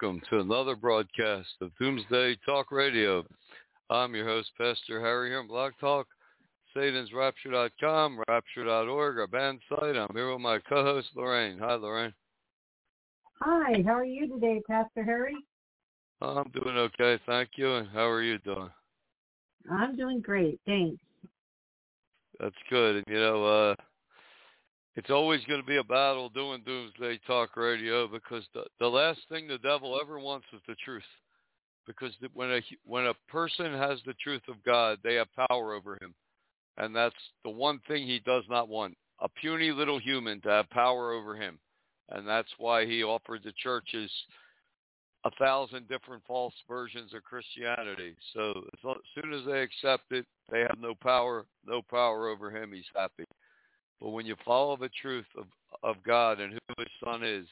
Welcome to another broadcast of Doomsday Talk Radio. I'm your host, Pastor Harry here on Blog Talk, satansrapture.com, rapture.org, our band site. I'm here with my co-host, Lorraine. Hi, Lorraine. Hi, how are you today, Pastor Harry? I'm doing okay, thank you. And how are you doing? I'm doing great, thanks. That's good. And, you know, uh, it's always going to be a battle doing Doomsday Talk Radio because the, the last thing the devil ever wants is the truth. Because when a when a person has the truth of God, they have power over him, and that's the one thing he does not want: a puny little human to have power over him, and that's why he offered the churches a thousand different false versions of Christianity. So as soon as they accept it, they have no power, no power over him. He's happy. But when you follow the truth of, of God and who his son is,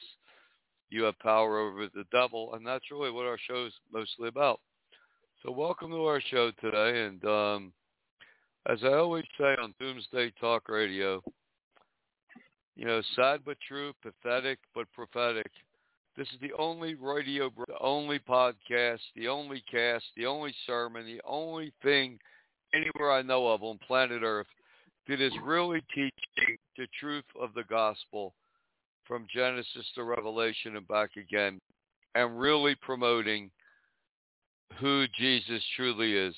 you have power over the devil. And that's really what our show is mostly about. So welcome to our show today. And um, as I always say on Doomsday Talk Radio, you know, sad but true, pathetic but prophetic. This is the only radio, the only podcast, the only cast, the only sermon, the only thing anywhere I know of on planet Earth that is really teaching the truth of the gospel from Genesis to Revelation and back again, and really promoting who Jesus truly is.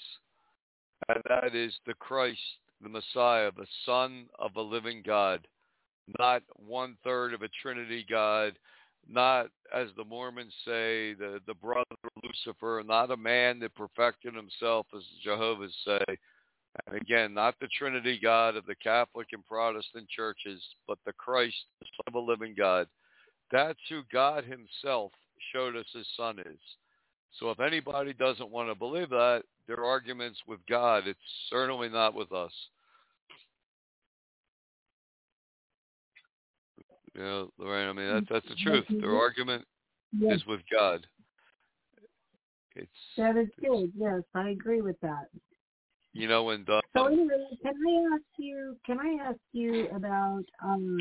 And that is the Christ, the Messiah, the Son of a living God, not one third of a Trinity God, not, as the Mormons say, the, the brother Lucifer, not a man that perfected himself, as Jehovah's say, and again, not the Trinity God of the Catholic and Protestant churches, but the Christ, the Son of a living God. That's who God himself showed us his son is. So if anybody doesn't want to believe that, their arguments with God. It's certainly not with us. You know, Lorraine, I mean, that's, that's the truth. Their argument Yes, is with God. It's, that is good. Yes, I agree with that. You know, and uh, So anyway, can I ask you? Can I ask you about um,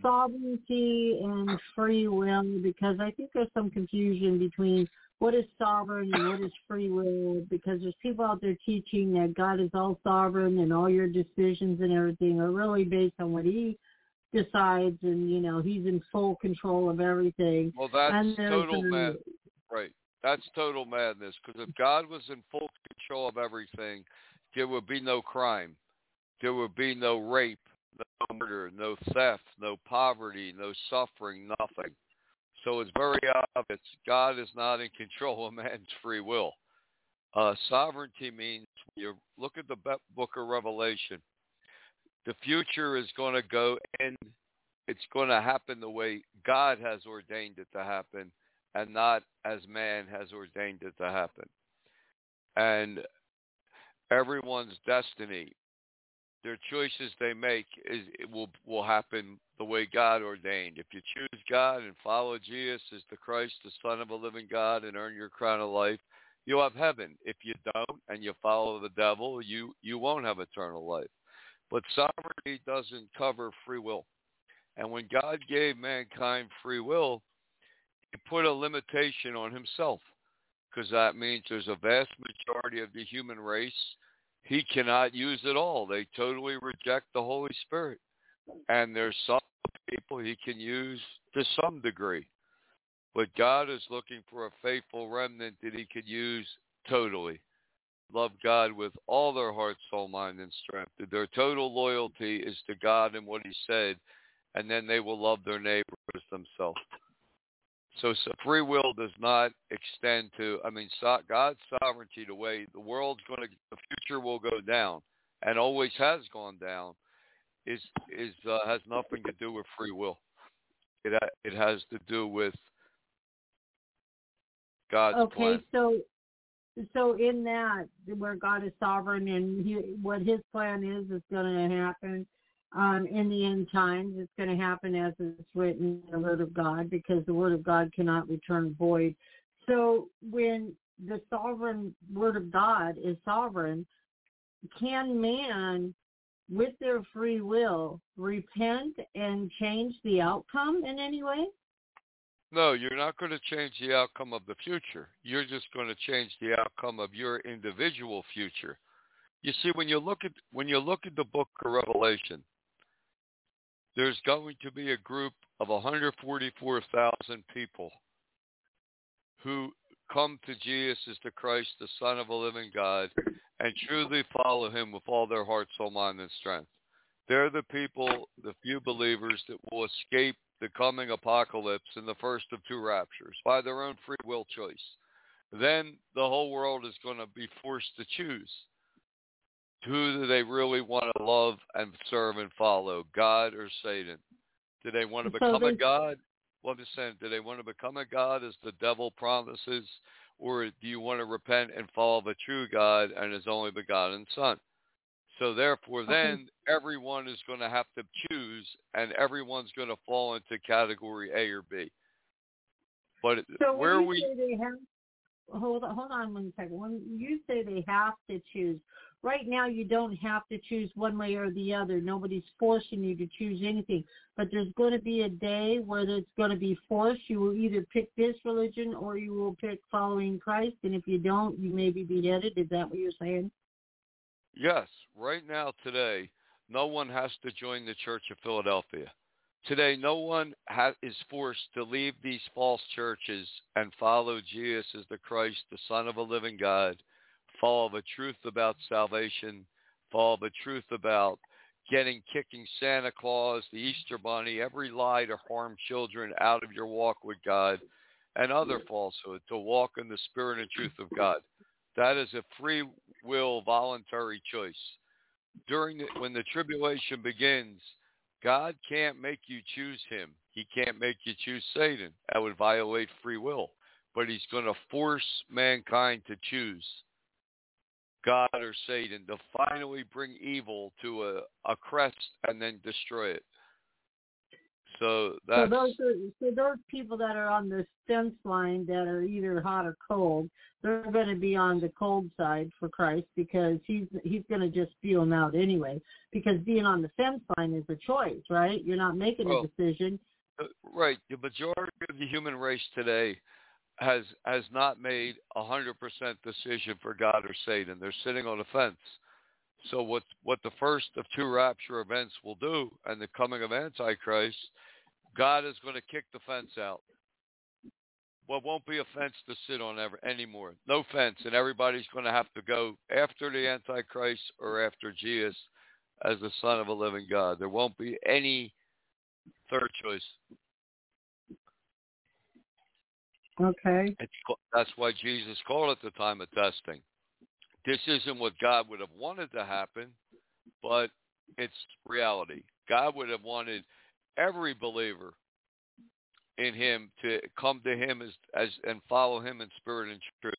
sovereignty and free will? Because I think there's some confusion between what is sovereign and what is free will. Because there's people out there teaching that God is all sovereign and all your decisions and everything are really based on what He decides, and you know He's in full control of everything. well, that's and total a- mad. Right. That's total madness. Because if God was in full control of everything, there would be no crime. There would be no rape, no murder, no theft, no poverty, no suffering, nothing. So it's very obvious God is not in control of man's free will. Uh, sovereignty means you look at the book of Revelation, the future is going to go in it's going to happen the way God has ordained it to happen, and not as man has ordained it to happen. And everyone's destiny, their choices they make is it will will happen the way God ordained. If you choose God and follow Jesus as the Christ, the Son of a living God, and earn your crown of life, you'll have heaven. If you don't and you follow the devil, you you won't have eternal life. But sovereignty doesn't cover free will. And when God gave mankind free will, he put a limitation on himself because that means there's a vast majority of the human race he cannot use at all. They totally reject the Holy Spirit. And there's some people he can use to some degree. But God is looking for a faithful remnant that he could use totally. Love God with all their heart, soul, mind, and strength. Their total loyalty is to God and what he said, and then they will love their neighbors themselves. So, so free will does not extend to, I mean, so, God's sovereignty, the way the world's going to, the future will go down and always has gone down, is, is, uh, has nothing to do with free will. It, it has to do with God's okay, plan. Okay, so so in that where God is sovereign and he, what His plan is is going to happen um, in the end times. It's going to happen as it's written in the Word of God because the Word of God cannot return void. So when the sovereign Word of God is sovereign, can man, with their free will, repent and change the outcome in any way? No, you're not going to change the outcome of the future. You're just going to change the outcome of your individual future. You see, when you look at when you look at the book of Revelation, there's going to be a group of 144,000 people who come to Jesus as the Christ, the Son of a living God, and truly follow him with all their heart, soul, mind, and strength. They're the people, the few believers that will escape the coming apocalypse in the first of two raptures by their own free will choice. Then the whole world is going to be forced to choose who do they really want to love and serve and follow, God or Satan? Do they want to become so a God? Well, I'm just saying, do they want to become a God as the devil promises, or do you want to repent and follow the true God and His only begotten Son? So therefore, okay. then everyone is going to have to choose, and everyone's going to fall into category A or B. But so where we they have, hold on, hold on one second. When you say they have to choose, right now you don't have to choose one way or the other. Nobody's forcing you to choose anything. But there's going to be a day where it's going to be forced. You will either pick this religion or you will pick following Christ. And if you don't, you may be beheaded. Is that what you're saying? Yes. Right now, today, no one has to join the Church of Philadelphia. Today, no one ha- is forced to leave these false churches and follow Jesus as the Christ, the Son of a living God, follow the truth about salvation, follow the truth about getting kicking Santa Claus, the Easter Bunny, every lie to harm children out of your walk with God, and other falsehood to walk in the spirit and truth of God. That is a free will, voluntary choice. During the, when the tribulation begins, God can't make you choose Him. He can't make you choose Satan. That would violate free will. But He's going to force mankind to choose. God or Satan to finally bring evil to a, a crest and then destroy it. So that's so those are, so those people that are on the fence line that are either hot or cold, they're going to be on the cold side for Christ because he's he's going to just spew them out anyway. Because being on the fence line is a choice, right? You're not making well, a decision. Uh, right. The majority of the human race today has has not made a hundred percent decision for God or Satan. They're sitting on the fence. So what what the first of two rapture events will do, and the coming of Antichrist, God is going to kick the fence out. Well, won't be a fence to sit on ever anymore. No fence, and everybody's going to have to go after the Antichrist or after Jesus as the Son of a living God. There won't be any third choice. Okay. It's, that's why Jesus called it the time of testing. This isn't what God would have wanted to happen, but it's reality. God would have wanted every believer in him to come to him as, as and follow him in spirit and truth.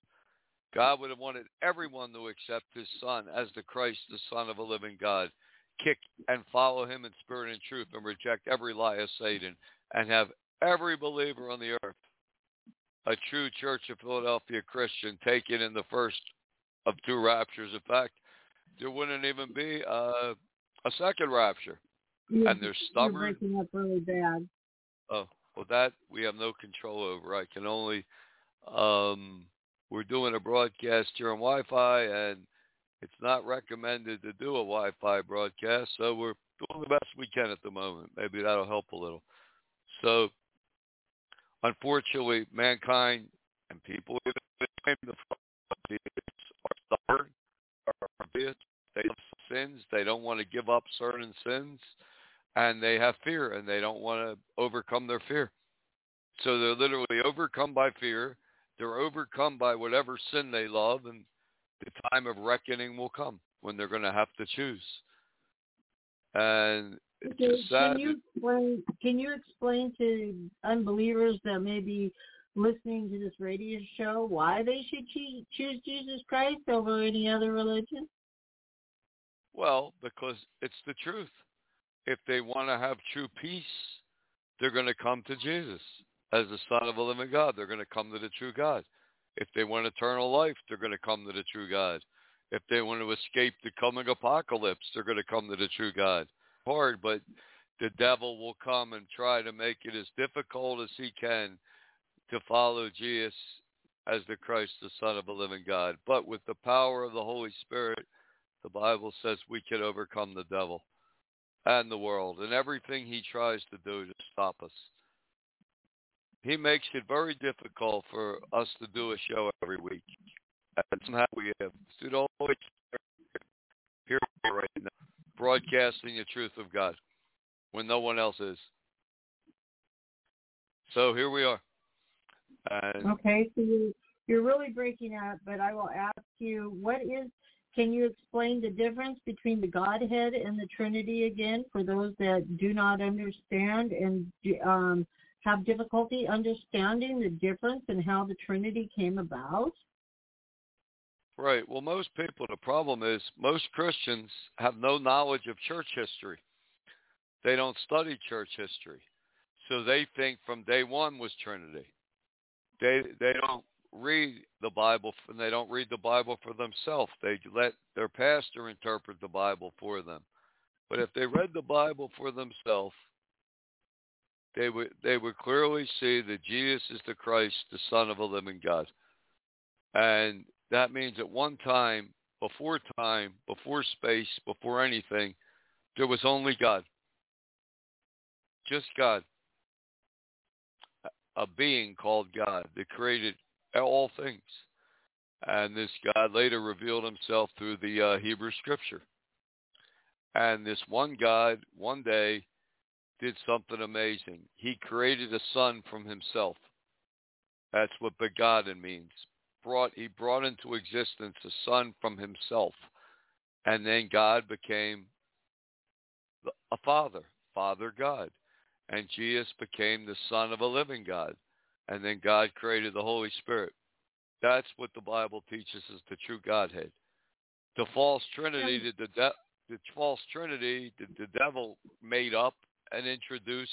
God would have wanted everyone to accept his son as the Christ, the Son of a living God, kick and follow him in spirit and truth and reject every lie of Satan and have every believer on the earth, a true Church of Philadelphia Christian, taken in the first of two raptures. In fact, there wouldn't even be a, a second rapture. You're, and they're stubborn. You're breaking up really bad. Oh, well, that we have no control over. I can only, um, we're doing a broadcast here on Wi-Fi, and it's not recommended to do a Wi-Fi broadcast, so we're doing the best we can at the moment. Maybe that'll help a little. So, unfortunately, mankind and people are stubborn, are obvious. They have sins. They don't want to give up certain sins and they have fear and they don't want to overcome their fear. So they're literally overcome by fear. They're overcome by whatever sin they love and the time of reckoning will come when they're going to have to choose. And it's okay, just. Can you explain, can you explain to unbelievers that may be listening to this radio show why they should choose Jesus Christ over any other religion? Well, because it's the truth if they want to have true peace, they're going to come to Jesus as the Son of a living God. They're going to come to the true God. If they want eternal life, they're going to come to the true God. If they want to escape the coming apocalypse, they're going to come to the true God. Hard, but the devil will come and try to make it as difficult as he can to follow Jesus as the Christ, the Son of a living God. But with the power of the Holy Spirit, the Bible says we can overcome the devil and the world and everything he tries to do to stop us. He makes it very difficult for us to do a show every week. And somehow we have stood always here right now, broadcasting the truth of God when no one else is. So here we are. And okay, so you, you're really breaking up, but I will ask you, what is can you explain the difference between the Godhead and the Trinity again for those that do not understand and um, have difficulty understanding the difference and how the Trinity came about? Right. Well, most people, the problem is most Christians have no knowledge of church history. They don't study church history. So they think from day one was Trinity. They they don't read the Bible and they don't read the Bible for themselves. They let their pastor interpret the Bible for them. But if they read the Bible for themselves, they would they would clearly see that Jesus is the Christ, the Son of a living God. And that means at one time, before time, before space, before anything, there was only God. Just God. A being called God that created all things. And this God later revealed himself through the uh, Hebrew scripture. And this one God, one day, did something amazing. He created a son from himself. That's what begotten means. Brought he brought into existence a son from himself. And then God became a father, Father God. And Jesus became the son of a living God and then God created the Holy Spirit. That's what the Bible teaches is the true Godhead. The false Trinity, the, the, de- the false Trinity, the, the devil made up and introduced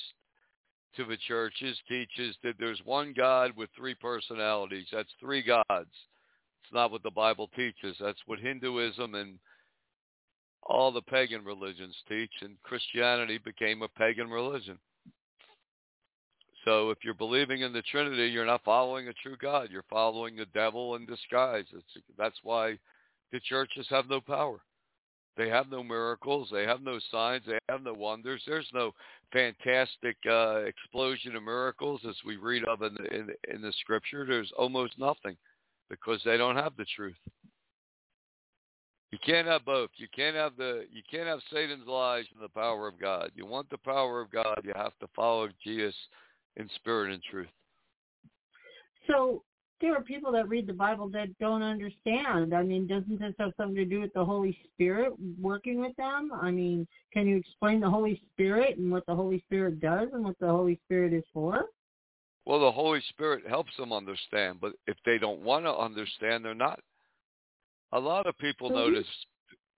to the churches teaches that there's one God with three personalities. That's three gods. It's not what the Bible teaches. That's what Hinduism and all the pagan religions teach, and Christianity became a pagan religion. So if you're believing in the Trinity, you're not following a true God. You're following the devil in disguise. It's, that's why the churches have no power. They have no miracles. They have no signs. They have no wonders. There's no fantastic uh, explosion of miracles as we read of in the, in, in the scripture. There's almost nothing because they don't have the truth. You can't have both. You can't have the you can't have Satan's lies and the power of God. You want the power of God, you have to follow Jesus in spirit and truth. So there are people that read the Bible that don't understand. I mean, doesn't this have something to do with the Holy Spirit working with them? I mean, can you explain the Holy Spirit and what the Holy Spirit does and what the Holy Spirit is for? Well, the Holy Spirit helps them understand, but if they don't want to understand, they're not. A lot of people Mhm. notice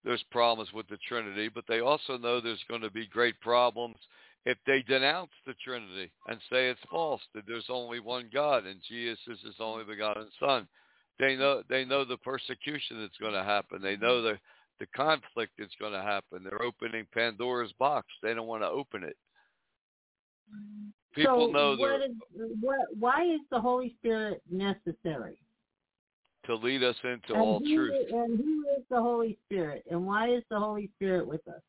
there's problems with the Trinity, but they also know there's going to be great problems if they denounce the Trinity and say it's false, that there's only one God and Jesus is his only begotten Son. They know they know the persecution that's going to happen. They know the the conflict that's going to happen. They're opening Pandora's box. They don't want to open it. People so know what what, why is the Holy Spirit necessary? to lead us into and all who, truth. And who is the Holy Spirit? And why is the Holy Spirit with us?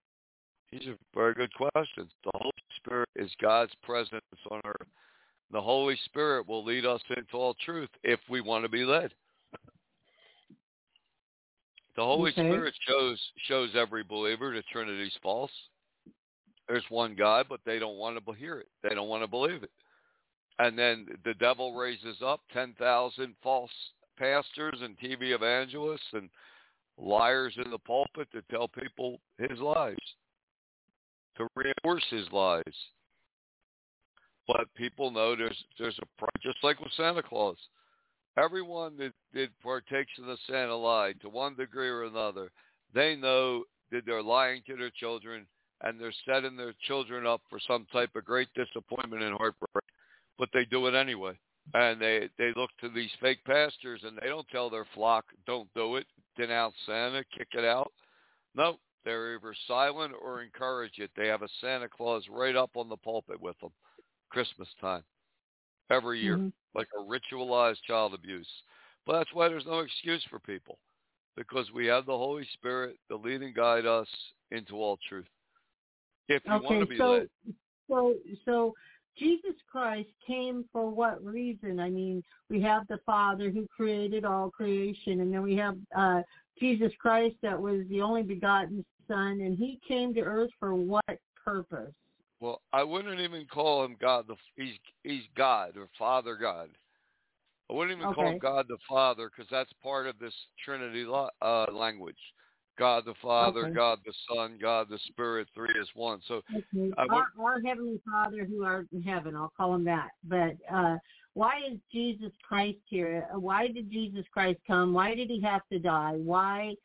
These are very good questions. The Holy Spirit is God's presence on earth. The Holy Spirit will lead us into all truth if we want to be led. The Holy Okay. Spirit shows shows every believer the Trinity's false. There's one God, but they don't want to hear it. They don't want to believe it. And then the devil raises up 10,000 false pastors and TV evangelists and liars in the pulpit to tell people his lies, to reinforce his lies. But people know there's there's a price, just like with Santa Claus. Everyone that, that partakes in the Santa lie to one degree or another, they know that they're lying to their children and they're setting their children up for some type of great disappointment and heartbreak. But they do it anyway. And they, they look to these fake pastors and they don't tell their flock, don't do it, denounce Santa, kick it out. No, they're either silent or encourage it. They have a Santa Claus right up on the pulpit with them, Christmas time, every year, Mhm. like a ritualized child abuse. But that's why there's no excuse for people, because we have the Holy Spirit to lead and guide us into all truth. If you want Okay, to be so led, so so Jesus Christ came for what reason? I mean, we have the Father who created all creation, and then we have uh, Jesus Christ that was the only begotten Son, and He came to earth for what purpose? well, I wouldn't even call him God. The, he's he's God or Father God. I wouldn't even call him God the Father because that's part of this Trinity uh, language. God the Father, Okay. God the Son, God the Spirit, three is one. So Okay. I would- Our, our Heavenly Father who art in heaven, I'll call him that. But uh, why is Jesus Christ here? Why did Jesus Christ come? Why did he have to die? Why,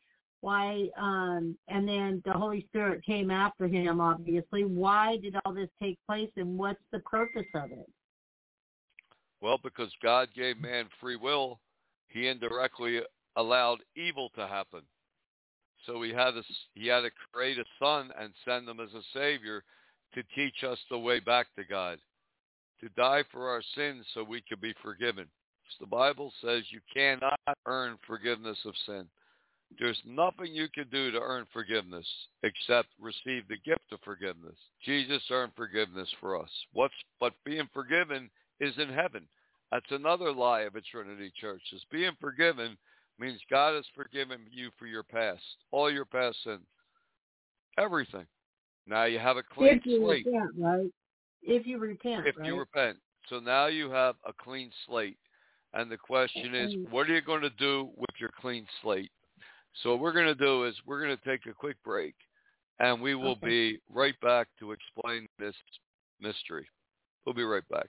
why, um, and then the Holy Spirit came after him, obviously. Why did all this take place and what's the purpose of it? Well, because God gave man free will, he indirectly allowed evil to happen. So he had to, he had to create a son and send him as a savior to teach us the way back to God, to die for our sins so we could be forgiven. The Bible says you cannot earn forgiveness of sin. There's nothing you can do to earn forgiveness except receive the gift of forgiveness. Jesus earned forgiveness for us. What's but being forgiven is in heaven. That's another lie of a Trinity church. Is being forgiven means God has forgiven you for your past, all your past sins, everything. Now you have a clean if you slate repent, right? If you repent, if right? you repent. So now you have a clean slate. And the question is, what are you going to do with your clean slate? So what we're going to do is we're going to take a quick break, and we will Okay. be right back to explain this mystery. We'll be right back.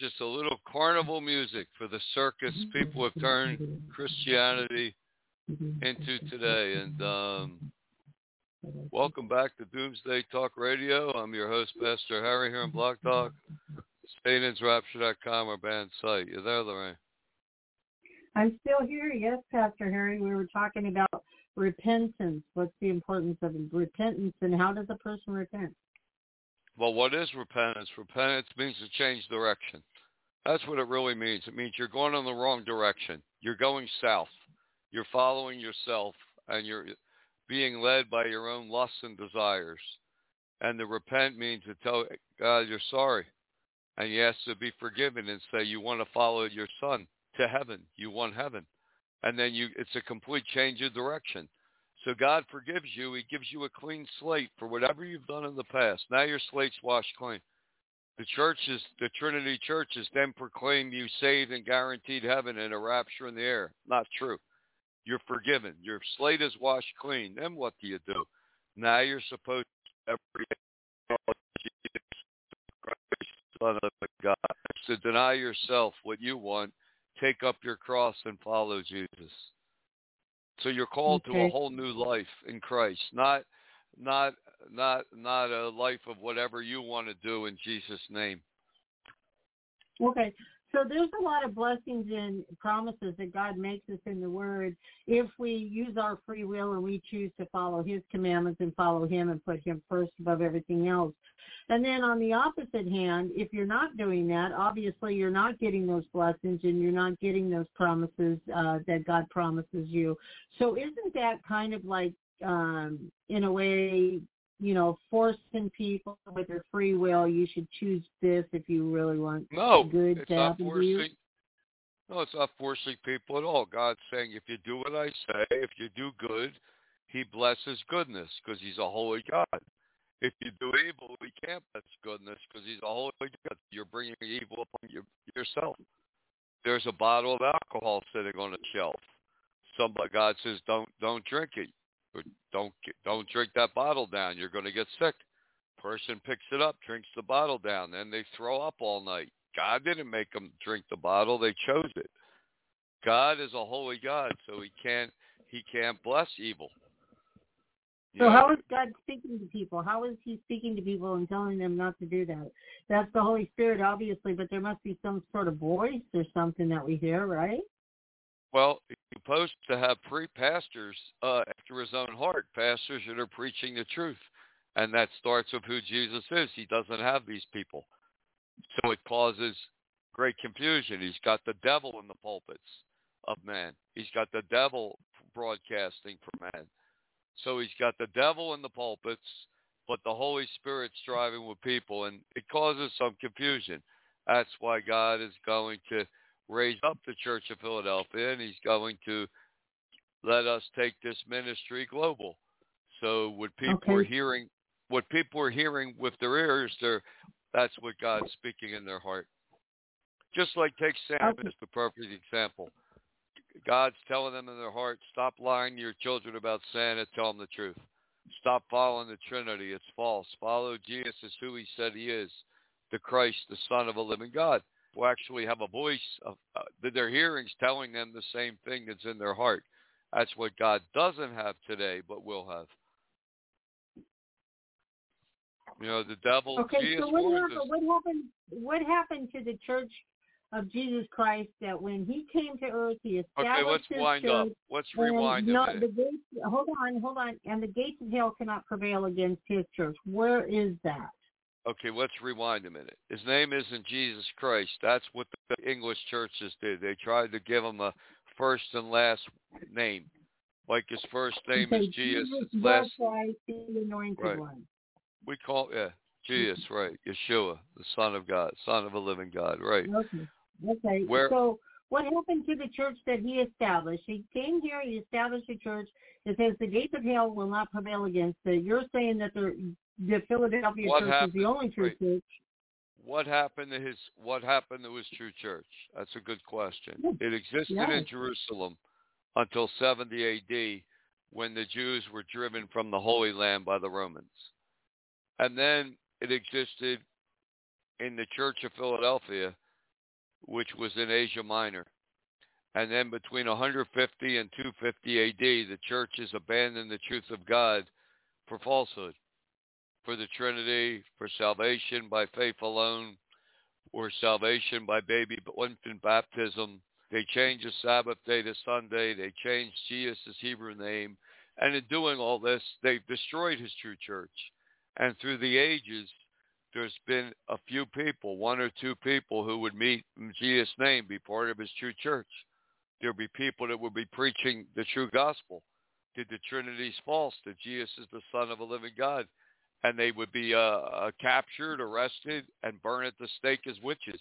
Just a little carnival music for the circus people have turned Christianity into today. And um, welcome back to Doomsday Talk Radio. I'm your host, Pastor Harry, here on Blog Talk, SatansRapture.com, our band site. You there, Lorraine? I'm still here. Yes, Pastor Harry. We were talking about repentance. What's the importance of repentance, and how does a person repent? Well, what is repentance? Repentance means to change direction. That's what it really means. It means you're going in the wrong direction. You're going south. You're following yourself, and you're being led by your own lusts and desires. And to repent means to tell God you're sorry, and you ask to be forgiven, and say you want to follow your Son to heaven. You want heaven, and then you it's a complete change of direction. So God forgives you. He gives you a clean slate for whatever you've done in the past. Now your slate's washed clean. The churches, the Trinity Church churches then proclaim you saved and guaranteed heaven and a rapture in the air. Not true. You're forgiven. Your slate is washed clean. Then what do you do? Now you're supposed to every Son of God. To deny yourself what you want, take up your cross and follow Jesus. So you're called okay. to a whole new life in Christ, not not not not a life of whatever you want to do in Jesus' name. Okay. So there's a lot of blessings and promises that God makes us in the Word if we use our free will and we choose to follow His commandments and follow Him and put Him first above everything else. And then on the opposite hand, if you're not doing that, obviously you're not getting those blessings and you're not getting those promises uh, that God promises you. So isn't that kind of like, um, in a way, you know, forcing people with their free will, you should choose this if you really want no, good it's to not happen forcing, to you. No, it's not forcing people at all. God's saying if you do what I say, if you do good, he blesses goodness because he's a holy God. If you do evil, he can't bless goodness because he's a holy God. You're bringing evil upon your, yourself. There's a bottle of alcohol sitting on a shelf. Somebody, God says, don't don't drink it don't don't drink that bottle down. You're going to get sick. Person picks it up, drinks the bottle down, then they throw up all night. God didn't make them drink the bottle; they chose it. God is a holy God, so He can't He can't bless evil. So how is God speaking to people? How is He speaking to people and telling them not to do that? That's the Holy Spirit, obviously, but there must be some sort of voice or something that we hear, right? Well, he's supposed to have pre-pastors uh, after his own heart, pastors that are preaching the truth. And that starts with who Jesus is. He doesn't have these people. So it causes great confusion. He's got the devil in the pulpits of men. He's got the devil broadcasting for man. So he's got the devil in the pulpits, but the Holy Spirit's driving with people, and it causes some confusion. That's why God is going to raise up the Church of Philadelphia, and he's going to let us take this ministry global. So what people okay. are hearing, what people are hearing with their ears, they're, that's what God's speaking in their heart. Just like take Sam okay. as the perfect example. God's telling them in their heart, stop lying to your children about Santa, tell them the truth. Stop following the Trinity. It's false. Follow Jesus as who he said he is, the Christ, the Son of a living God will actually have a voice of, uh, that their hearings telling them the same thing that's in their heart. That's what God doesn't have today, but will have. You know, the devil. Okay, so what happened, what happened? What happened to the Church of Jesus Christ that when He came to earth, He established Okay, let's His wind church, up. Let's rewind no, a minute. The gates, hold on, hold on. And the gates of hell cannot prevail against His church. Where is that? Okay, let's rewind a minute. His name isn't Jesus Christ. That's what the English churches did. They tried to give him a first and last name. Like his first name okay, is Jesus. His last Christ, the anointed right. one. We call yeah, Jesus, right. Yeshua, the Son of God, Son of a living God, right. Okay. Okay. Where, so what happened to the church that he established? He came here, he established a church. that says the gates of hell will not prevail against it. You're saying that the the Philadelphia church happened, is the only true right. church. What happened to his what happened to his true church? That's a good question. It existed Yeah. in Jerusalem until 70 AD when the Jews were driven from the Holy Land by the Romans. And then it existed in the Church of Philadelphia which was in Asia Minor. And then between 150 and 250 AD, the churches abandoned the truth of God for falsehood, for the Trinity, for salvation by faith alone, or salvation by baby infant baptism. They changed the Sabbath day to Sunday. They changed Jesus' Hebrew name. And in doing all this, they've destroyed his true church. And through the ages, there's been a few people, one or two people who would meet in Jesus' name, be part of his true church. There'll be people that will be preaching the true gospel, that the Trinity's false, that Jesus is the Son of a living God. And they would be uh, uh, captured, arrested, and burned at the stake as witches.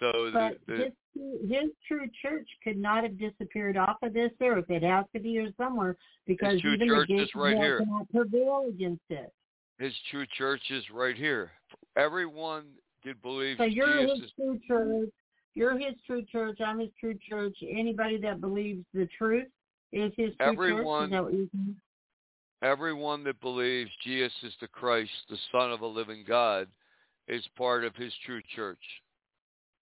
So but the, the, his, his true church could not have disappeared off of this earth. It has to be here somewhere because true even church the gates right here. cannot prevail against it. His true church is right here. Everyone did believe So you're Jesus his true church. You're his true church. I'm his true church. Anybody that believes the truth is his true Everyone- church. Is that what you're saying? everyone that believes Jesus is the Christ, the Son of a living God, is part of his true church.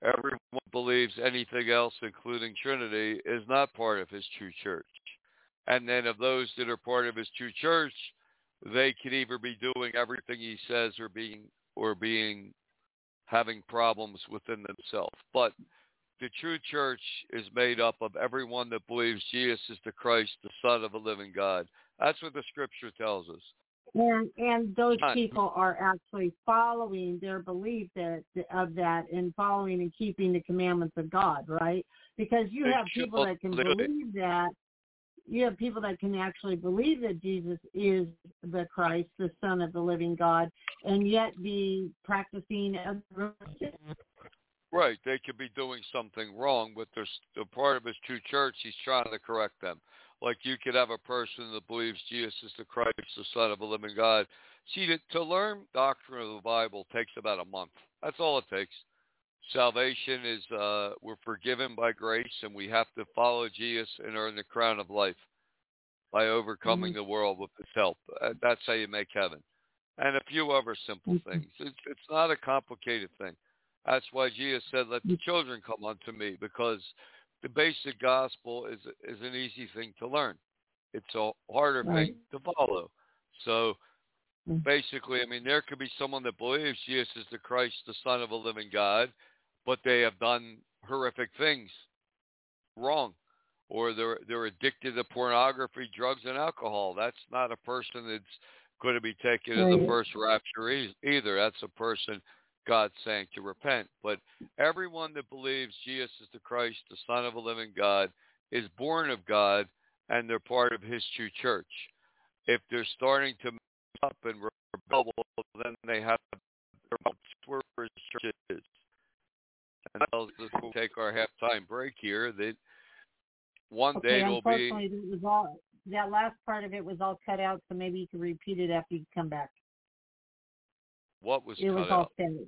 Everyone believes anything else, including Trinity, is not part of his true church. And then of those that are part of his true church, they could either be doing everything he says or being or being having problems within themselves. But the true church is made up of everyone that believes Jesus is the Christ, the Son of a living God. That's what the scripture tells us. And and those people are actually following their belief that of that and following and keeping the commandments of God, right? Because you have people that can believe that. You have people that can actually believe that Jesus is the Christ, the Son of the living God, and yet be practicing as Right. They could be doing something wrong, but they're, part of his true church. He's trying to correct them. Like you could have a person that believes Jesus is the Christ, the Son of a living God. See, to, to learn doctrine of the Bible takes about a month. That's all it takes. Salvation is uh, we're forgiven by grace, and we have to follow Jesus and earn the crown of life by overcoming the world with His help. Uh, That's how you make heaven, and a few other simple Mhm. things. It's, it's not a complicated thing. That's why Jesus said, "Let the children come unto me," because the basic gospel is is an easy thing to learn. It's a harder Right. thing to follow. So Mm. basically, I mean, there could be someone that believes Jesus is the Christ, the Son of a living God, but they have done horrific things wrong, or they're they're addicted to pornography, drugs, and alcohol. That's not a person that's going to be taken in the first rapture e- either. That's a person God's saying to repent. But everyone that believes Jesus is the Christ, the Son of a living God, is born of God, and they're part of His true church. If they're starting to mess up and rebel, then they have to where His church is. And tells us we'll take our halftime break here. That one Okay, day it'll be was all that last part of it was all cut out, so maybe you can repeat it after you come back. what was It was all out. static.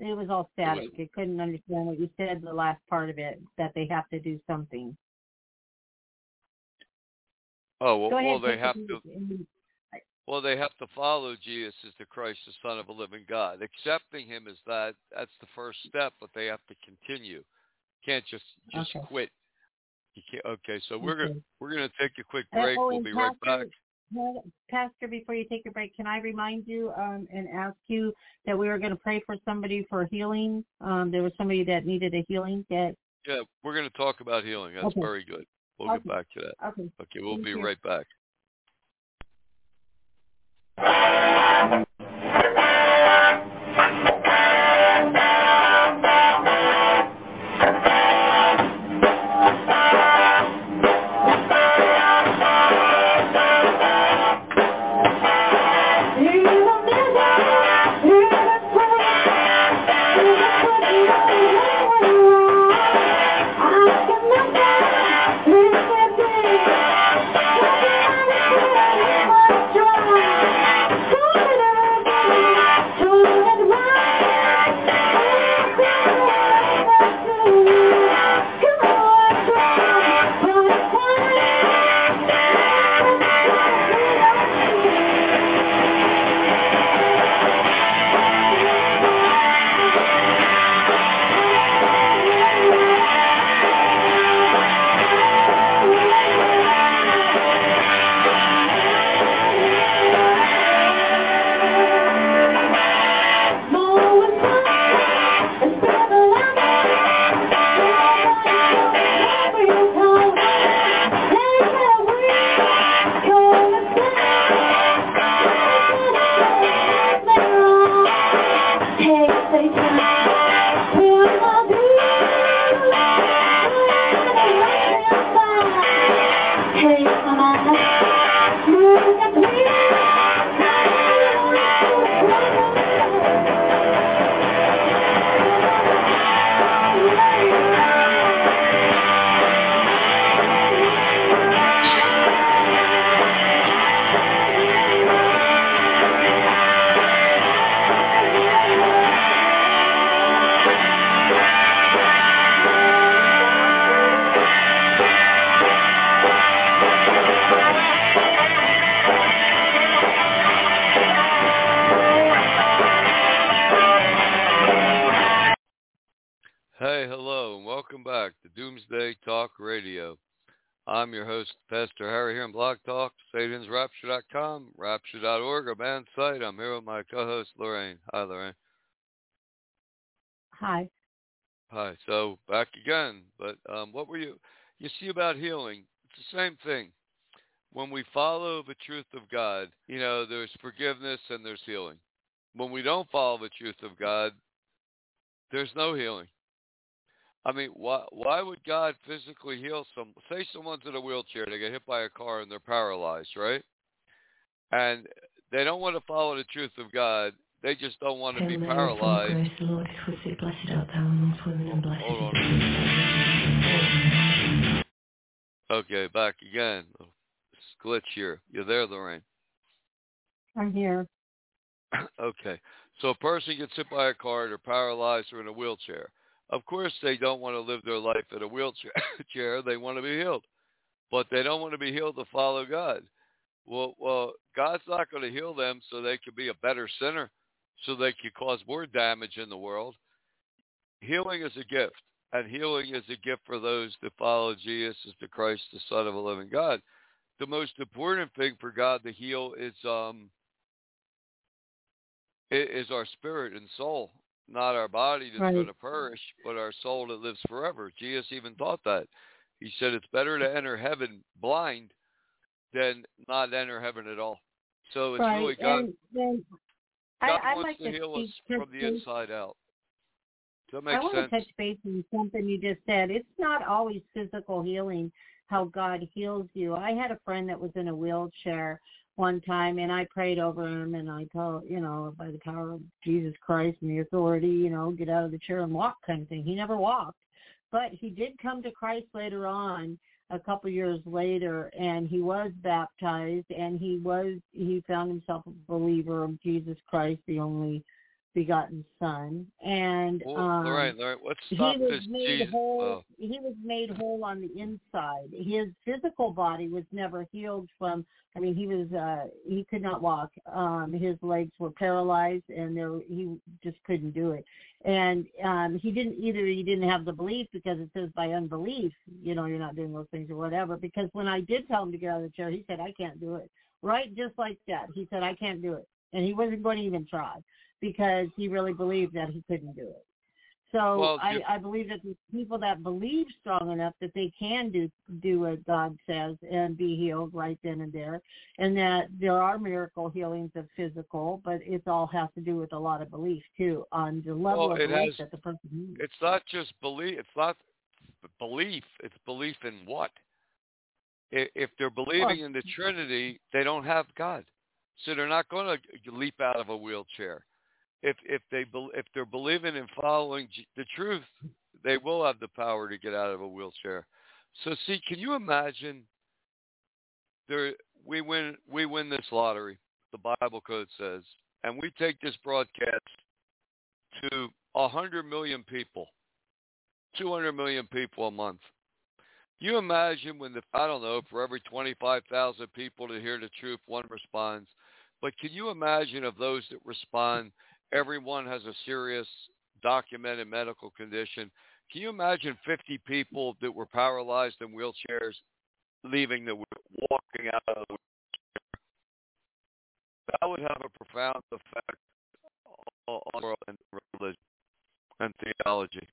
It was all static. It couldn't understand what you said the last part of it that they have to do something. Oh well, ahead. well they have to. Well, they have to follow Jesus as the Christ, the Son of a living God. Accepting Him is that, that's the first step, but they have to continue. Can't just just Okay. quit. You can't, okay, so we're gonna we're gonna take a quick break. oh, We'll be right back. Well, Pastor, before you take a break, can I remind you um, and ask you that we were going to pray for somebody for healing? Um, there was somebody that needed a healing. That Yeah, we're gonna talk about healing. That's Okay. very good. We'll get back to that. okay. Okay, we'll Thank be you. right back. Thank you. Back to Doomsday Talk Radio. I'm your host, Pastor Harry here on Blog Talk, SatansRapture.com, Rapture.org, our band site. I'm here with my co-host, Lorraine. Hi, Lorraine. Hi. Hi. So, back again. But um, what were you, you see about healing? It's the same thing. When we follow the truth of God, you know, there's forgiveness and there's healing. When we don't follow the truth of God, there's no healing. I mean, why why would God physically heal some? Say someone's in a wheelchair, they get hit by a car and they're paralyzed, right? And they don't want to follow the truth of God. They just don't want to be paralyzed. Lord, blessed art thou amongst women, and blessed Hold is the Okay, back again. Glitch here. You're there, Lorraine. I'm here. okay. So a person gets hit by a car, they're paralyzed or in a wheelchair. Of course, they don't want to live their life in a wheelchair. chair. They want to be healed, but they don't want to be healed to follow God. Well, well, God's not going to heal them so they can be a better sinner, so they can cause more damage in the world. Healing is a gift, and healing is a gift for those that follow Jesus as the Christ, the Son of a living God. The most important thing for God to heal is um is our spirit and soul not our body that's Right. going to perish, but our soul that lives forever. Jesus even thought that. He said it's better to enter heaven blind than not enter heaven at all. So it's right. really God. and I, God I'd wants like to heal us from the inside out. I want sense? to touch base on something you just said. It's not always physical healing how God heals you. I had a friend that was in a wheelchair one time and I prayed over him and I told, you know, by the power of Jesus Christ and the authority, you know, get out of the chair and walk kind of thing. He never walked. But he did come to Christ later on, a couple years later, and he was baptized and he was he found himself a believer of Jesus Christ, the only begotten son. And um Lorraine, Lorraine, let's he was this. made Jesus. whole Oh, he was made whole on the inside his physical body was never healed from i mean he was uh he could not walk um his legs were paralyzed and there he just couldn't do it and um he didn't either he didn't have the belief because it says by unbelief you know you're not doing those things or whatever because when i did tell him to get out of the chair he said i can't do it right just like that he said i can't do it and he wasn't going to even try because he really believed that he couldn't do it. So Well, I, I believe that the people that believe strong enough that they can do do what God says and be healed right then and there, and that there are miracle healings of physical, but it all has to do with a lot of belief too on the level Well, of belief has- that the person needs. it's not just belief. It's not belief. It's belief in what? If they're believing in the Trinity, they don't have God, so they're not going to leap out of a wheelchair. If if they if they're believing and following the truth, they will have the power to get out of a wheelchair. So see, can you imagine? There, we win we win this lottery. The Bible code says, and we take this broadcast to a hundred million people, two hundred million people a month. You imagine when the I don't know for every twenty five thousand people to hear the truth, one responds. But can you imagine of those that respond, everyone has a serious documented medical condition? Can you imagine 50 people that were paralyzed in wheelchairs leaving the walking out of the wheelchair? That would have a profound effect on world and religion and theology.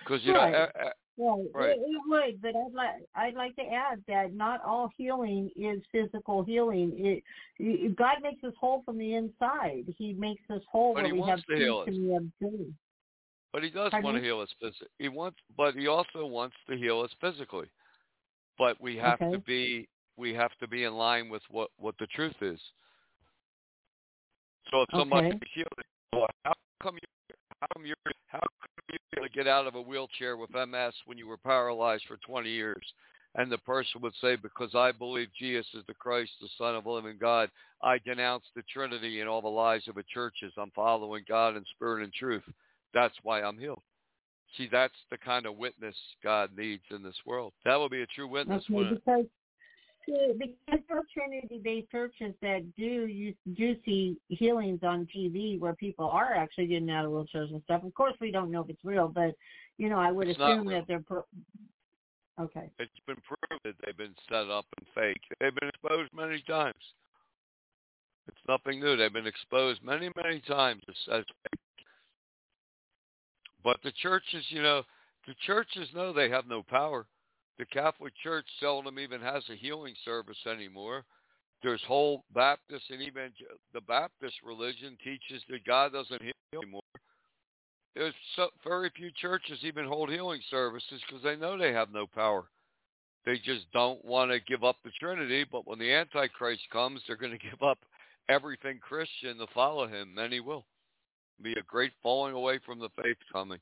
Because you Right. know, Right, Right. It, it would, but I'd like I'd like to add that not all healing is physical healing. It, it God makes us whole from the inside. He makes us whole But when he we have to peace and we have joy. But he does Pardon want to heal us physically. He wants, but he also wants to heal us physically. but we have Okay. to be we have to be in line with what what the truth is. So if somebody Okay. healed, well, how come you how come you're how come you able to get out of a wheelchair with MS when you were paralyzed for 20 years? And the person would say, because I believe Jesus is the Christ, the Son of the living God, I denounce the Trinity and all the lies of the churches. I'm following God in spirit and truth. That's why I'm healed. See, that's the kind of witness God needs in this world. That will be a true witness. Okay, because see, because are Trinity-based churches that do you do see healings on TV where people are actually getting out of wheelchairs and stuff. Of course, we don't know if it's real, but you know, I would It's assume that they're. Pro- okay. It's been proven that they've been set up and fake. They've been exposed many times. It's nothing new. They've been exposed many, many times as, as fake. But the churches, you know, the churches know they have no power. The Catholic Church seldom even has a healing service anymore. There's whole Baptist and even the Baptist religion teaches that God doesn't heal anymore. There's so, very few churches even hold healing services because they know they have no power. They just don't want to give up the Trinity. But when the Antichrist comes, they're going to give up everything Christian to follow him. Many will. Be a great falling away from the faith coming.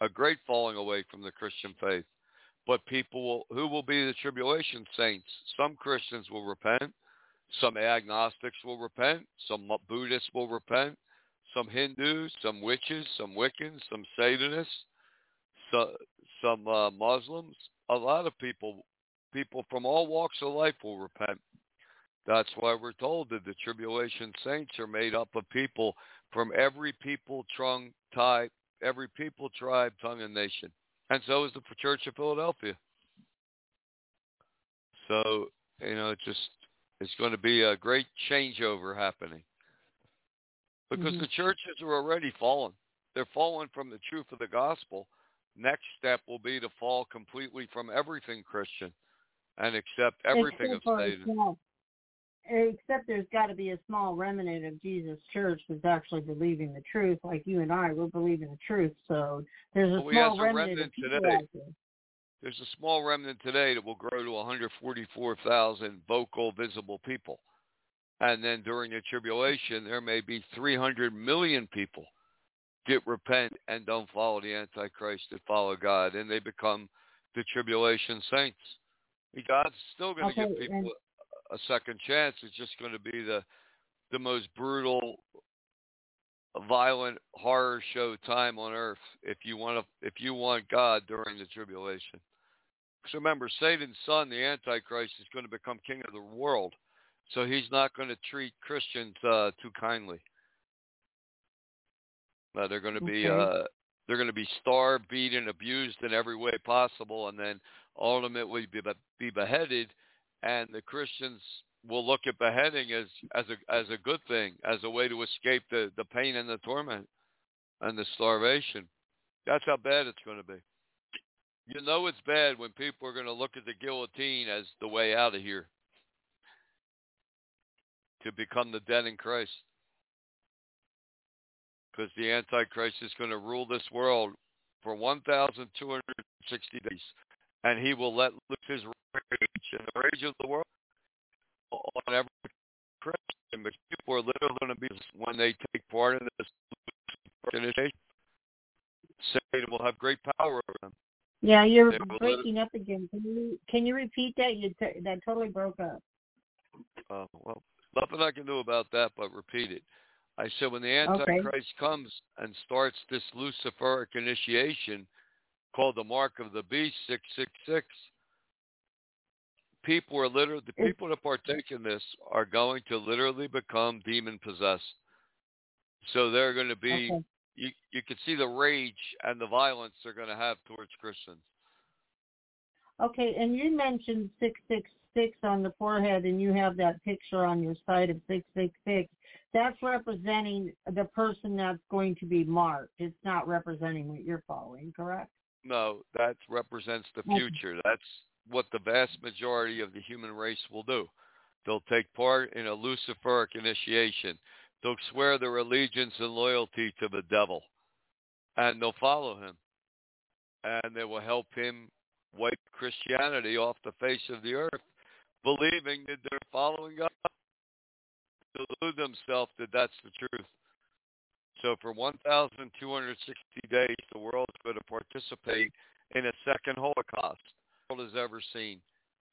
A great falling away from the Christian faith. But people will, who will be the tribulation saints? Some Christians will repent. Some agnostics will repent. Some Buddhists will repent. Some Hindus, some witches, some Wiccans, some Satanists, so, some uh, Muslims. A lot of people, people from all walks of life will repent. That's why we're told that the tribulation saints are made up of people from every people, tongue, type, every people, tribe, tongue, and nation. And so is the Church of Philadelphia. So, you know, it just it's going to be a great changeover happening. Because Mhm. the churches are already fallen. They're fallen from the truth of the gospel. Next step will be to fall completely from everything Christian and accept everything of Satan. Except there's got to be a small remnant of Jesus Church that's actually believing the truth, like you and I. We're believing the truth, so there's a Well, small remnant, remnant of people today. out there. There's a small remnant today that will grow to 144,000 vocal, visible people. And then during the tribulation, there may be 300 million people get repent and don't follow the Antichrist that follow God, and they become the tribulation saints. God's still going to Okay, give people a second chance. It's just going to be the the most brutal, violent horror show time on earth. If you want to, if you want God during the tribulation. Because remember, Satan's son, the Antichrist, is going to become king of the world, so he's not going to treat Christians uh, too kindly. Uh, they're going to be Okay. uh, they're going to be starved, beaten, abused in every way possible, and then ultimately be, be beheaded. And the Christians will look at beheading as as a as a good thing, as a way to escape the the pain and the torment and the starvation. That's how bad it's going to be. You know it's bad when people are going to look at the guillotine as the way out of here to become the dead in Christ. Because the Antichrist is going to rule this world for 1,260 days. And he will let loose his rage. And the rage of the world on every Christian. But people are literally going to be, when they take part in this initiation, Satan will have great power over them. Yeah, you're They will let breaking up again. Can you can you repeat that? You t- that totally broke up. Uh, well, nothing I can do about that but repeat it. I said when the Okay. Antichrist comes and starts this Luciferic initiation called the Mark of the Beast 666, people are literally, the people that partake in this are going to literally become demon possessed. So they're going to be, Okay. you, you can see the rage and the violence they're going to have towards Christians. Okay, and you mentioned six six six on the forehead, and you have that picture on your site of six six six. That's representing the person that's going to be marked. It's not representing what you're following, correct? No, that represents the future. That's what the vast majority of the human race will do. They'll take part in a Luciferic initiation. They'll swear their allegiance and loyalty to the devil. And they'll follow him. And they will help him wipe Christianity off the face of the earth, believing that they're following God, delude themselves that that's the truth. So for 1,260 days, the world's going to participate in a second Holocaust world has ever seen.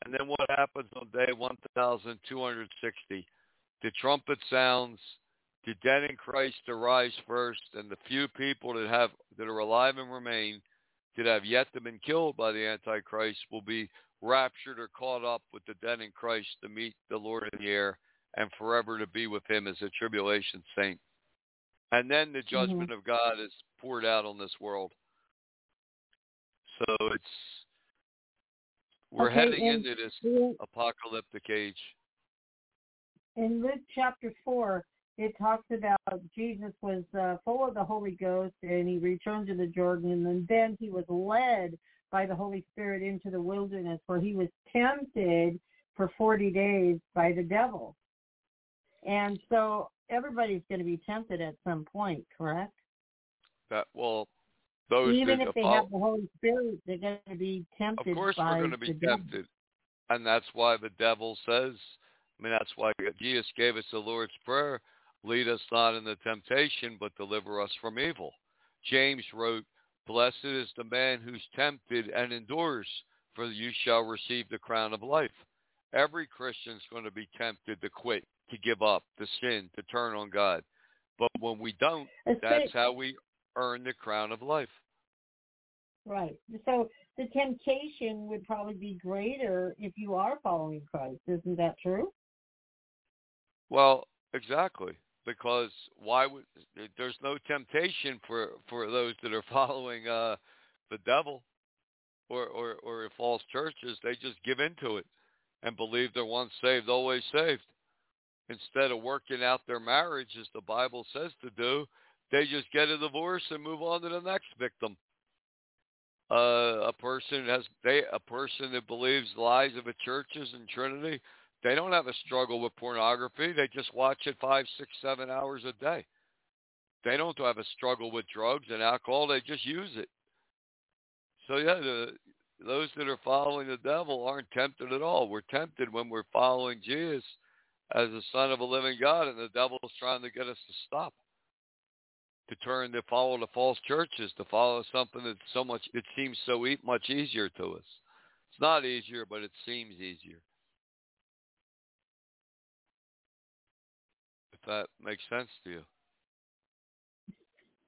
And then what happens on day 1,260? The trumpet sounds, the dead in Christ arise first, and the few people that have that are alive and remain that have yet to been killed by the Antichrist will be raptured or caught up with the dead in Christ to meet the Lord in the air and forever to be with him as a tribulation saint. And then the Mm-hmm. judgment of God is poured out on this world. So it's we're Okay, heading into this apocalyptic age. in Luke chapter 4, it talks about Jesus was uh, full of the Holy Ghost and he returned to the Jordan and then he was led by the Holy Spirit into the wilderness where he was tempted for 40 days by the devil. And so everybody's going to be tempted at some point, correct? That well, those Even if they follow- have the Holy Spirit, they're going to be tempted Of course, by we're going to be the devil. tempted, and that's why the devil says. I mean, that's why Jesus gave us the Lord's prayer: "Lead us not into temptation, but deliver us from evil." James wrote, "Blessed is the man who's tempted and endures, for you shall receive the crown of life." Every Christian's going to be tempted to quit, to give up, to sin, to turn on God. But when we don't, that's how we earn the crown of life. Right. So the temptation would probably be greater if you are following Christ. Isn't that true? Well, exactly. Because why would there's no temptation for for those that are following uh the devil or or or false churches. They just give into it and believe they're once saved, always saved. Instead of working out their marriage as the Bible says to do, they just get a divorce and move on to the next victim. Uh, a person has they a person that believes lies of the churches and Trinity they don't have a struggle with pornography. They just watch it five, six, seven hours a day. They don't have a struggle with drugs and alcohol. They just use it. So yeah, the, those that are following the devil aren't tempted at all. We're tempted when we're following Jesus as the Son of a living God, and the devil is trying to get us to stop, to turn to follow the false churches, to follow something that's so much. It seems so e- much easier to us. It's not easier, but it seems easier. If that makes sense to you.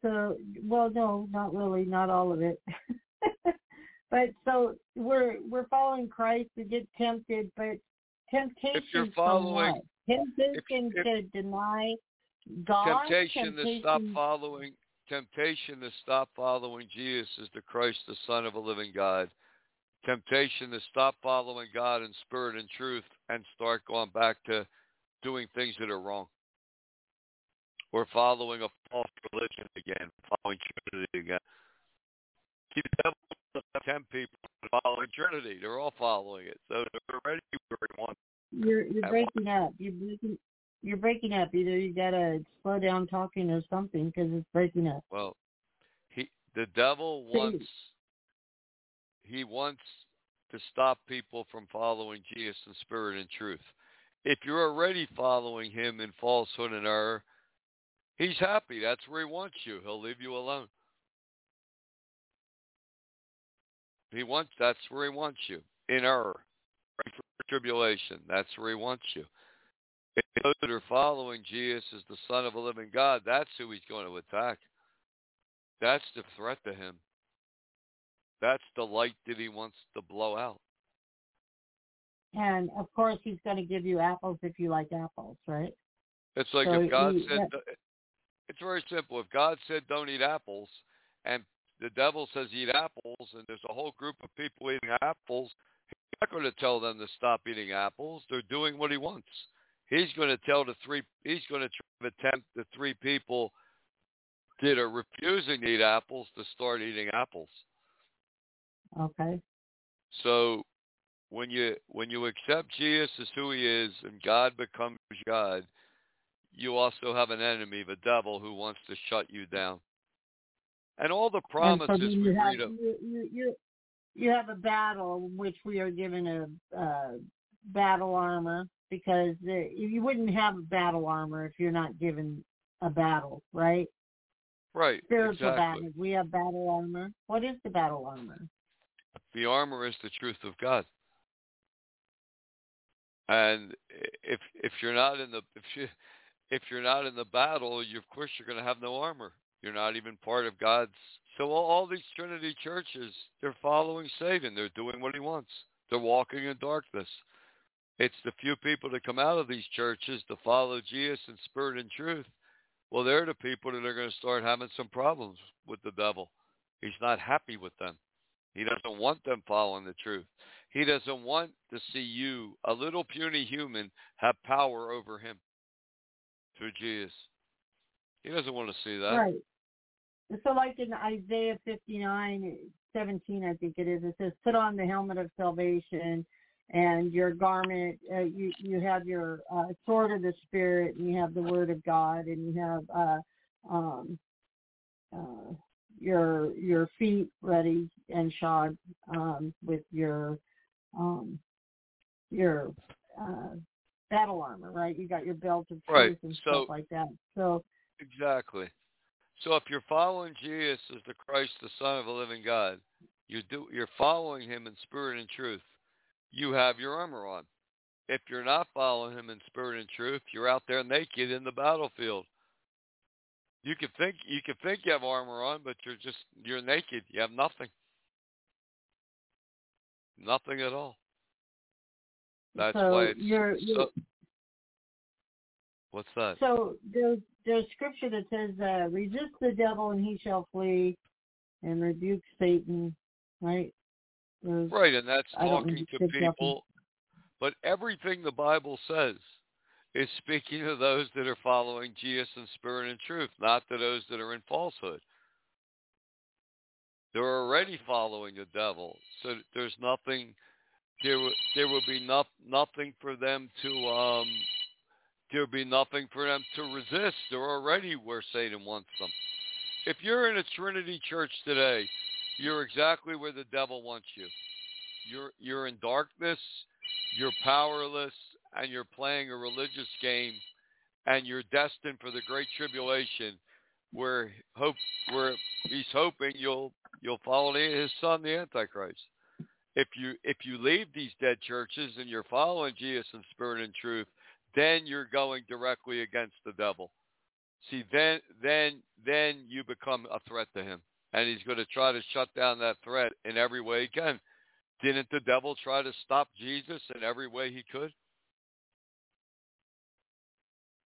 So, well, no, not really, not all of it. but so we're we're following Christ to get tempted, but temptation you're from following-? Temptation if- to deny God. temptation to stop following temptation to stop following Jesus as the Christ, the Son of a living God. Temptation to stop following God in spirit and truth and start going back to doing things that are wrong. Or following a false religion again, following Trinity again. See, the devil tempt people following Trinity. They're all following it. So they're already where he wants You're you're breaking up. You're breaking. You're breaking up. Either you gotta slow down talking or something because it's breaking up. Well, he the devil wants he wants to stop people from following Jesus in spirit and truth. If you're already following him in falsehood and error, he's happy. That's where he wants you. He'll leave you alone. He wants that's where he wants you. In error. Right tribulation. That's where he wants you. If those that are following Jesus as the Son of a living God, that's who he's going to attack. That's the threat to him. That's the light that he wants to blow out. And of course, he's going to give you apples if you like apples, right? It's like So if God he- said, it's very simple. If God said don't eat apples, and the devil says eat apples, and there's a whole group of people eating apples, he's not going to tell them to stop eating apples. They're doing what he wants. He's going to tell the three. He's going to try to tempt the three people that are refusing to eat apples to start eating apples. Okay. So when you when you accept Jesus as who he is and God becomes God, you also have an enemy, the devil, who wants to shut you down. And all the And so promises we you have read of you, you, you you have a battle in which we are given a uh, battle armor because you wouldn't have a battle armor if you're not given a battle, right? Right. Spiritual exactly. battle. We have battle armor. What is the battle armor? The armor is the truth of God. And if if you're not in the if you if you're not in the battle, you of course you're going to have no armor. You're not even part of God's. So all, all these Trinity churches, they're following Satan. They're doing what he wants. They're walking in darkness. It's the few people that come out of these churches to follow Jesus in spirit and truth. Well, they're the people that are going to start having some problems with the devil. He's not happy with them. He doesn't want them following the truth. He doesn't want to see you, a little puny human, have power over him through Jesus. He doesn't want to see that. Right. So like in Isaiah 59, 17, I think it is, it says, put on the helmet of salvation and your garment, uh, you, you have your uh, sword of the Spirit, and you have the word of God, and you have uh, um, uh, your your feet ready and shod um, with your um, your uh, battle armor, right? You got your belt of truth Right. and So- stuff like that. So Exactly. So if you're following Jesus as the Christ, the Son of the living God, you do you're following him in spirit and truth. You have your armor on. If you're not following him in spirit and truth, you're out there naked in the battlefield. You can think you can think you have armor on, but you're just you're naked. You have nothing. Nothing at all. That's so why it's you're, you're so, What's that? So there's there's scripture that says, uh, "Resist the devil and he shall flee," and rebuke Satan. Right? Right, and that's talking to people. But everything the Bible says is speaking to those that are following Jesus in spirit and truth, not to those that are in falsehood. They're already following the devil, so there's nothing. There, will- there will be no, nothing for them to. Um, there will be nothing for them to resist. They're already where Satan wants them. If you're in a Trinity church today, you're exactly where the devil wants you. You're you're in darkness, you're powerless, and you're playing a religious game, and you're destined for the great tribulation, where hope where he's hoping you'll you'll follow his son, the Antichrist. If you if you leave these dead churches and you're following Jesus in spirit and truth, then you're going directly against the devil. See, then then then you become a threat to him, and he's going to try to shut down that threat in every way he can. Didn't the devil try to stop Jesus in every way he could?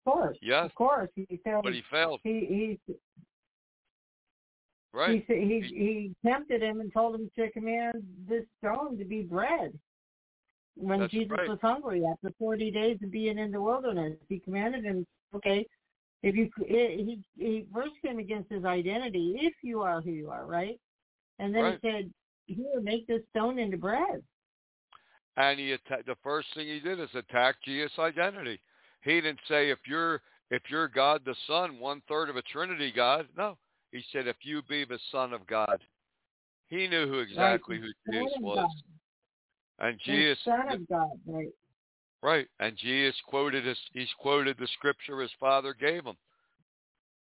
of course, Yes, of course, he failed. but he failed. he he Right? he, he he tempted him and told him to command this stone to be bread. When That's Jesus right. was hungry after forty days of being in the wilderness, he commanded him, okay, if you eh, he he first came against his identity, if you are who you are, right? And then Right. he said, here, make this stone into bread. and he atta- the first thing he did is attack Jesus' identity. He didn't say if you're if you're God the Son, one third of a Trinity God. No, he said if you be the Son of God. He knew who exactly Right, who Jesus was, and the Jesus Son of God, right? Right, and Jesus quoted his he's quoted the scripture his Father gave him.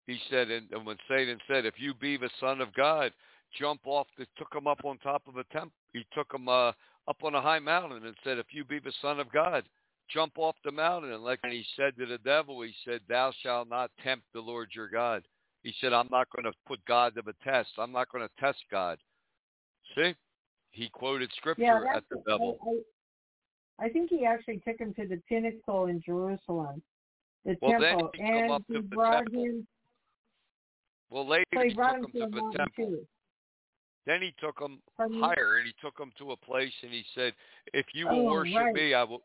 He said, and, and when Satan said, "If you be the Son of God, jump off," the, took him up on top of a temple. He took him uh, up on a high mountain and said, "If you be the Son of God, jump off the mountain." And like and he said to the devil, he said, "Thou shalt not tempt the Lord your God." He said, "I'm not going to put God to the test. I'm not going to test God." See, he quoted scripture Yeah, at the devil. I, I, I think he actually took him to the pinnacle in Jerusalem, the Well, then temple, he and he to brought temple. him. Well, later So he he brought took him him to to the temple. too. Then he took him Pardon higher, and he took him to a place, and he said, "If you will Oh, worship right. me, I will."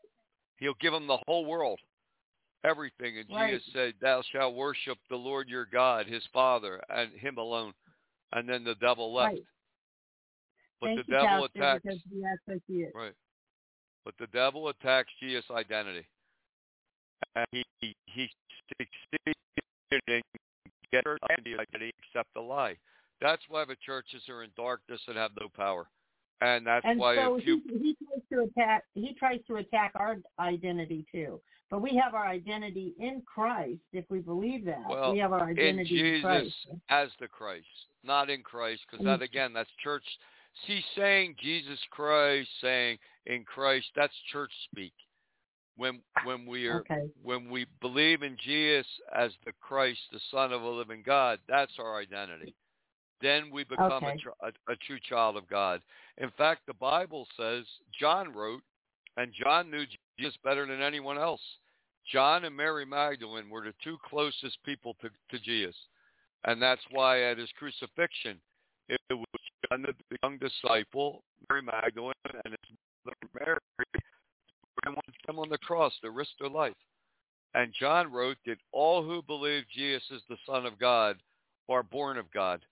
He'll give him the whole world, everything. And Right. Jesus said, "Thou shalt worship the Lord your God, His Father, and Him alone." And then the devil left. Right. But Thank the you, devil Pastor, attacks. because yes, I see it. Right. But the devil attacks Jesus' identity, and he he, he succeeded in getting identity except the lie. That's why the churches are in darkness and have no power. and that's and why so a few. he, he tries to attack. He tries to attack our identity too. But we have our identity in Christ if we believe that. Well, we have our identity in, Jesus Christ. as the Christ, not in Christ, because that again, that's church. See, saying Jesus Christ, saying in Christ, that's church speak. When when we are Okay. when we believe in Jesus as the Christ, the Son of a living God, that's our identity. Then we become a, Okay. tr- a, a true child of God. In fact, the Bible says John wrote, and John knew Jesus better than anyone else. John and Mary Magdalene were the two closest people to, to Jesus. And that's why at his crucifixion, it was John, the young disciple, Mary Magdalene, and his mother Mary, and were him on the cross to risk their life. And John wrote that all who believe Jesus is the Son of God are born of God.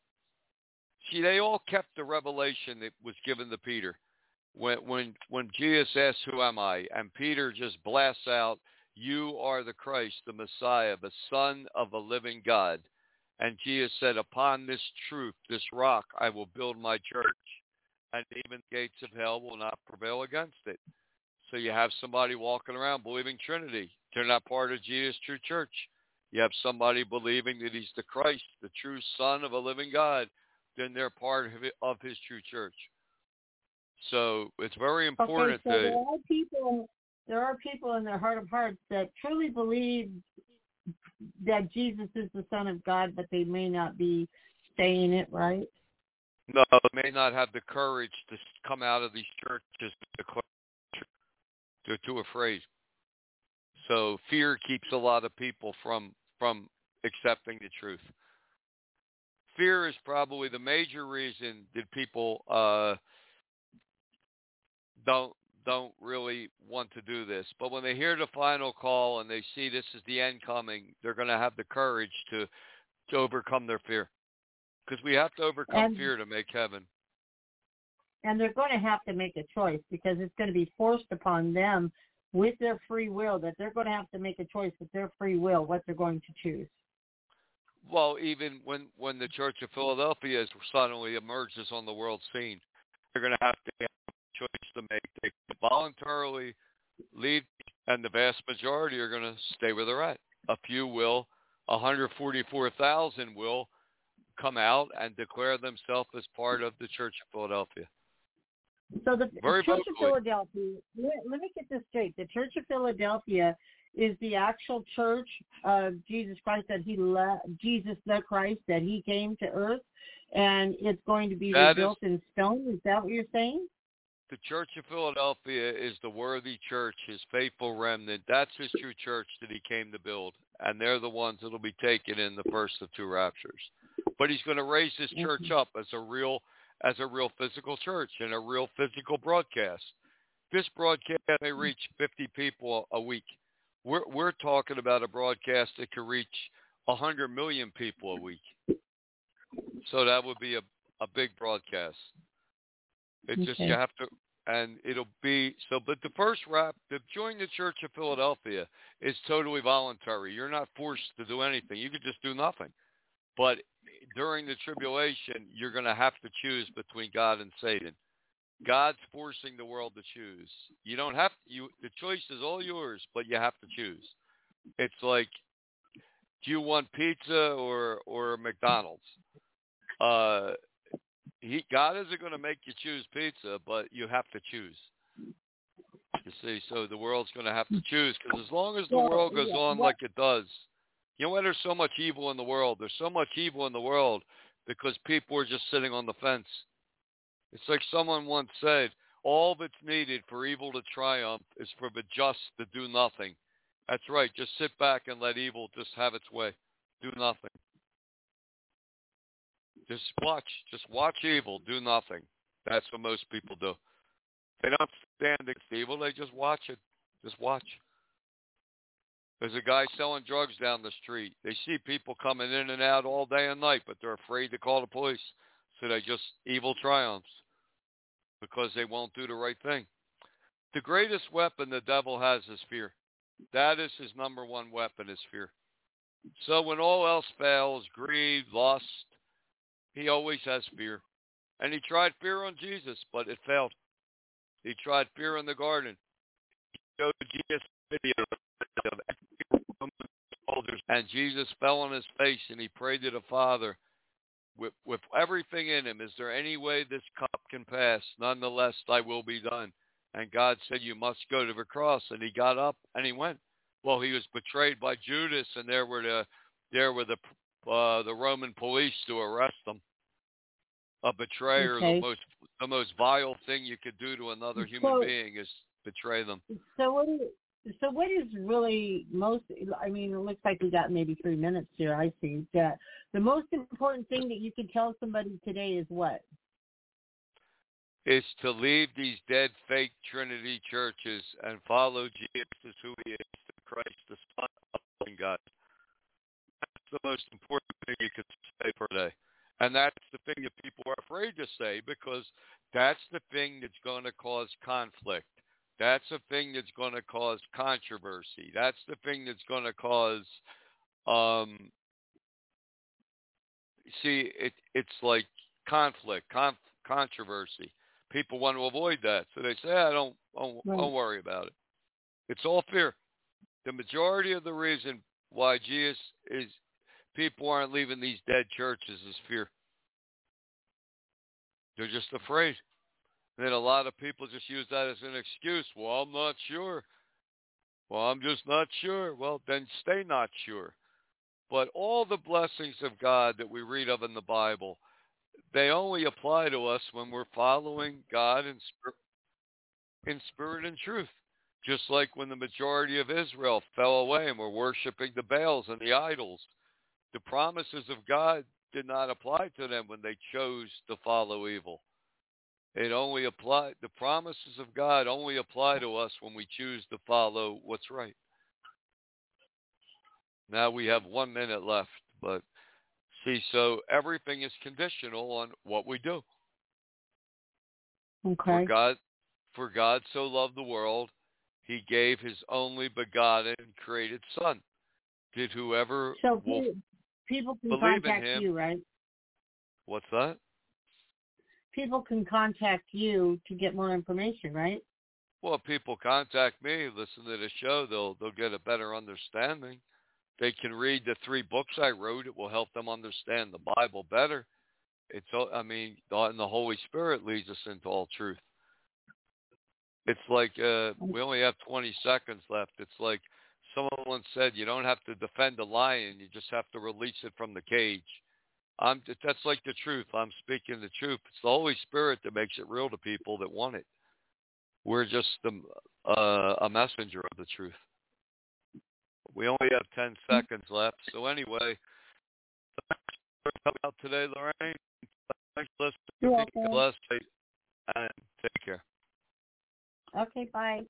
See, they all kept the revelation that was given to Peter. When when when Jesus asked, "Who am I?" and Peter just blasts out, "You are the Christ, the Messiah, the Son of a living God." And Jesus said, "Upon this truth, this rock, I will build my church, and even the gates of hell will not prevail against it." So you have somebody walking around believing Trinity. They're not part of Jesus' true church. You have somebody believing that he's the Christ, the true Son of a living God. Then they're part of, it, of his true church. So it's very important okay, so to there are people. There are people in their heart of hearts that truly believe that Jesus is the Son of God, but they may not be saying it right. no, they may not have the courage to come out of these churches to. They're too afraid. So fear keeps a lot of people from from accepting the truth. Fear is probably the major reason that people uh, don't don't really want to do this. But when they hear the final call and they see this is the end coming, they're going to have the courage to to overcome their fear. Because we have to overcome And- fear to make heaven. and they're going to have to make a choice because it's going to be forced upon them with their free will that they're going to have to make a choice with their free will what they're going to choose. Well, even when when the Church of Philadelphia suddenly emerges on the world scene, they're going to have to choice to make. They voluntarily leave, and the vast majority are going to stay where they're at. A few will, 144,000 will come out and declare themselves as part of the Church of Philadelphia. So the Very Church of. Philadelphia, let, let me get this straight. The Church of Philadelphia is the actual church of Jesus Christ that he le- Jesus the Christ that he came to earth and it's going to be That is- rebuilt in stone. Is that what you're saying? The Church of Philadelphia is the worthy church, his faithful remnant. That's his true church that he came to build. And they're the ones that'll be taken in the first of two raptures. But he's going to raise his church up as a real as a real physical church and a real physical broadcast. This broadcast may reach 50 people a week. We're we're talking about a broadcast that could reach 100 million people a week. So that would be a a big broadcast. It's just you have to, and it'll be so. But the first rap to join the Church of Philadelphia is totally voluntary. You're not forced to do anything. You could just do nothing. But during the tribulation, you're going to have to choose between God and Satan. God's forcing the world to choose. You don't have to, you. The choice is all yours, but you have to choose. It's like, do you want pizza or or McDonald's? Uh, he God isn't going to make you choose pizza, but you have to choose. You see, so the world's going to have to choose because as long as the world goes on like it does, you know why there's so much evil in the world? There's so much evil in the world because people are just sitting on the fence. It's like someone once said, all that's needed for evil to triumph is for the just to do nothing. That's right. Just sit back and let evil just have its way. Do nothing. Just watch. Just watch evil. Do nothing. That's what most people do. They don't stand against evil. They just watch it. Just watch. There's a guy selling drugs down the street. They see people coming in and out all day and night, but they're afraid to call the police. So they just evil triumphs because they won't do the right thing. The greatest weapon the devil has is fear. That is his number one weapon is fear. So when all else fails, greed, lust, he always has fear. And he tried fear on Jesus, but it failed. He tried fear in the garden. He showed Jesus video and Jesus fell on his face and he prayed to the Father with, with everything in him. Is there any way this cup can pass? Nonetheless, thy will be done. And God said, you must go to the cross. And he got up and he went. Well, he was betrayed by Judas, and there were the there were the uh, the Roman police to arrest him. A betrayer, Okay. the most the most vile thing you could do to another human So- being is betray them. So what is so what is really most? I mean, it looks like we got maybe three minutes here. I see that the most important thing that you could tell somebody today is what? is to leave these dead fake Trinity churches and follow Jesus who he is, the Christ, the Son of God. That's the most important thing you could say for today. And that's the thing that people are afraid to say because that's the thing that's going to cause conflict. That's the thing that's going to cause controversy. That's the thing that's going to cause um see it it's like conflict, conf, controversy people want to avoid that. So they say, I don't, don't, Right. don't worry about it. It's all fear. The majority of the reason why Jesus is people aren't leaving these dead churches is fear. They're just afraid. And then a lot of people just use that as an excuse. Well, I'm not sure. Well, I'm just not sure. Well, then stay not sure. But all the blessings of God that we read of in the Bible, they only apply to us when we're following God in spirit, in spirit and truth. Just like when the majority of Israel fell away and were worshiping the Baals and the idols, the promises of God did not apply to them when they chose to follow evil. It only applied the promises of God only apply to us when we choose to follow what's right. Now we have one minute left, but See, so everything is conditional on what we do. Okay. For God, for God so loved the world, He gave His only begotten created Son. Did whoever So will, pe- people can believe contact you, right? what's that? People can contact you to get more information, right? Well, if people contact me, listen to the show, they'll they'll get a better understanding. They can read the three books I wrote. It will help them understand the Bible better. It's all, I mean, the- and the Holy Spirit leads us into all truth. It's like uh, we only have 20 seconds left. It's like someone once said, you don't have to defend a lion, you just have to release it from the cage. I'm that's like the truth. I'm speaking the truth. It's the Holy Spirit that makes it real to people that want it. We're just the, uh, a messenger of the truth. We only have 10 seconds left. So anyway, thanks for coming out today, Lorraine. Thanks for You're listening. Be welcome. take care. Okay, bye.